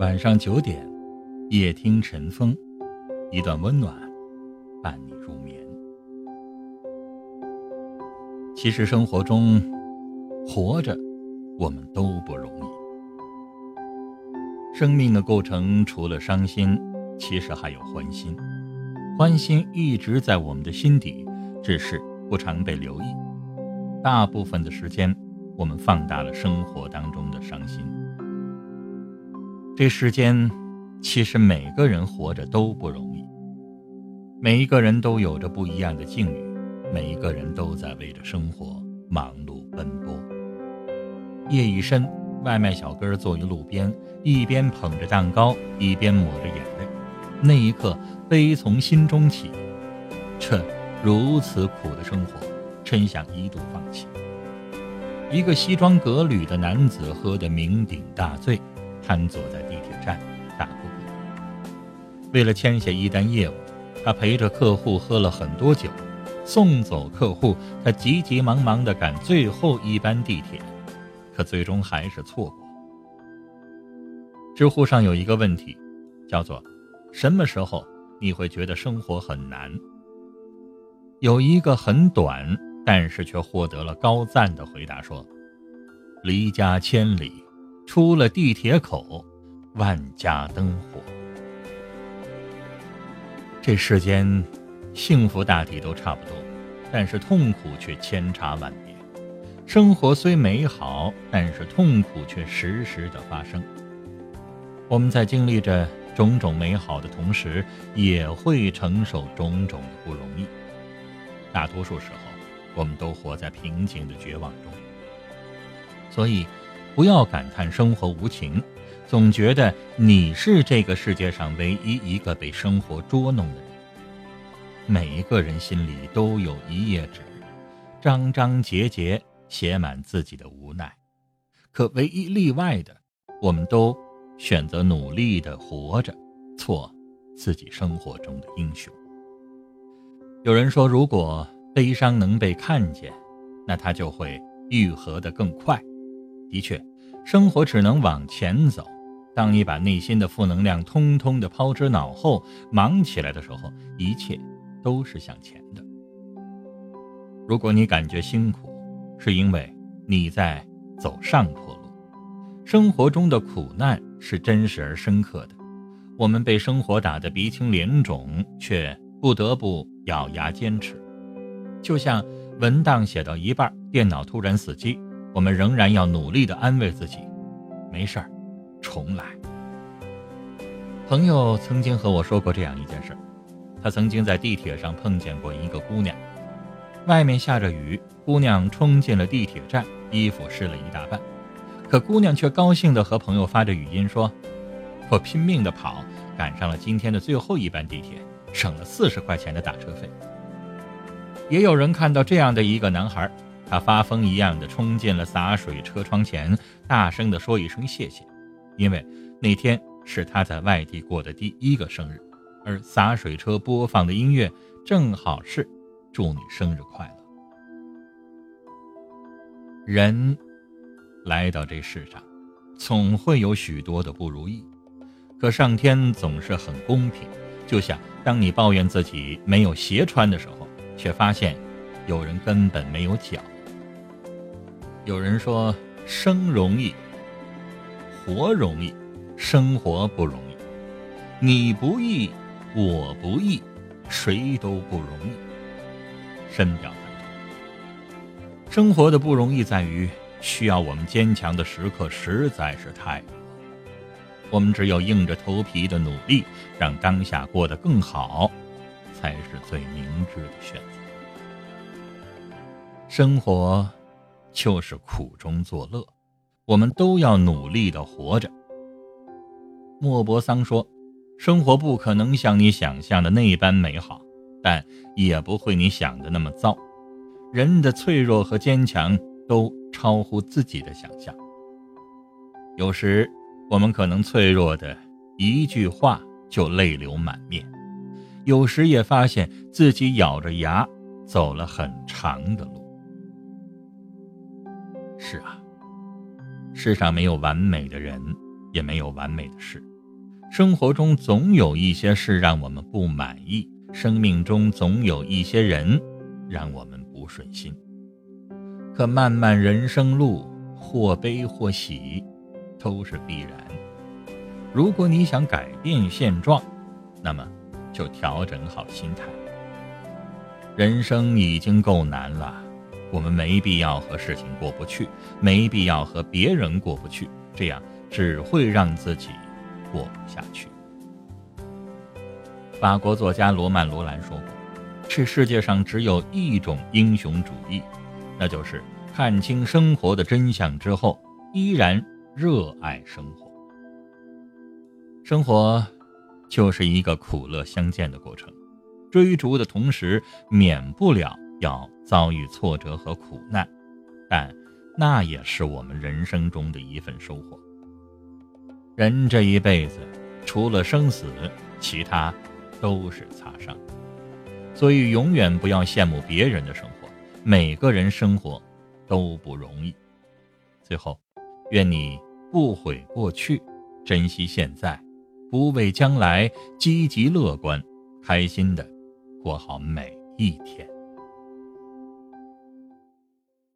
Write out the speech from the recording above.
晚上九点，夜听晨风，一段温暖伴你入眠。其实生活中，活着我们都不容易。生命的构成除了伤心，其实还有欢心。欢心一直在我们的心底，只是不常被留意。大部分的时间，我们放大了生活当中的伤心。这世间，其实每个人活着都不容易。每一个人都有着不一样的境遇，每一个人都在为着生活忙碌奔波。夜已深，外卖小哥坐于路边，一边捧着蛋糕，一边抹着眼泪。那一刻，悲从心中起。这如此苦的生活，真想一度放弃。一个西装革履的男子喝得酩酊大醉，瘫坐在地铁站大哭。为了签下一单业务，他陪着客户喝了很多酒。送走客户，他急急忙忙地赶最后一班地铁，可最终还是错过。知乎上有一个问题，叫做。什么时候你会觉得生活很难？有一个很短，但是却获得了高赞的回答说：“离家千里，出了地铁口，万家灯火。这世间，幸福大体都差不多，但是痛苦却千差万别。生活虽美好，但是痛苦却时时的发生。我们在经历着。”种种美好的同时，也会承受种种的不容易。大多数时候，我们都活在平静的绝望中。所以，不要感叹生活无情，总觉得你是这个世界上唯一一个被生活捉弄的人。每一个人心里都有一页纸，章章节节写满自己的无奈。可唯一例外的，我们都。选择努力的活着，做自己生活中的英雄。有人说，如果悲伤能被看见，那它就会愈合的更快。的确，生活只能往前走。当你把内心的负能量通通的抛之脑后，忙起来的时候，一切都是向前的。如果你感觉辛苦，是因为你在走上坡路。生活中的苦难是真实而深刻的，我们被生活打得鼻青脸肿，却不得不咬牙坚持。就像文档写到一半，电脑突然死机，我们仍然要努力地安慰自己：“没事儿，重来。”朋友曾经和我说过这样一件事儿：他曾经在地铁上碰见过一个姑娘，外面下着雨，姑娘冲进了地铁站，衣服湿了一大半。可姑娘却高兴地和朋友发着语音说：“我拼命地跑，赶上了今天的最后一班地铁，省了四十块钱的打车费。”也有人看到这样的一个男孩，他发疯一样的冲进了洒水车窗前，大声地说一声谢谢，因为那天是他在外地过的第一个生日，而洒水车播放的音乐正好是“祝你生日快乐”。人。来到这世上，总会有许多的不如意，可上天总是很公平。就像当你抱怨自己没有鞋穿的时候，却发现有人根本没有脚。有人说生容易，活容易，生活不容易。你不易，我不易，谁都不容易。深表赞同。生活的不容易在于。需要我们坚强的时刻实在是太多，我们只有硬着头皮的努力，让当下过得更好，才是最明智的选择。生活就是苦中作乐，我们都要努力的活着。莫泊桑说：“生活不可能像你想象的那般美好，但也不会你想的那么糟。人的脆弱和坚强。”都超乎自己的想象。有时，我们可能脆弱的一句话就泪流满面；有时也发现自己咬着牙走了很长的路。是啊，世上没有完美的人，也没有完美的事。生活中总有一些事让我们不满意，生命中总有一些人让我们不顺心。可漫漫人生路，或悲或喜，都是必然。如果你想改变现状，那么就调整好心态。人生已经够难了，我们没必要和事情过不去，没必要和别人过不去，这样只会让自己过不下去。法国作家罗曼·罗兰说过：“这世界上只有一种英雄主义，那就是看清生活的真相之后，依然热爱生活。生活就是一个苦乐相间的过程，追逐的同时，免不了要遭遇挫折和苦难，但那也是我们人生中的一份收获。人这一辈子，除了生死，其他……”都是擦伤，所以永远不要羡慕别人的生活。每个人生活都不容易。最后，愿你不悔过去，珍惜现在，不畏将来，积极乐观，开心的过好每一天。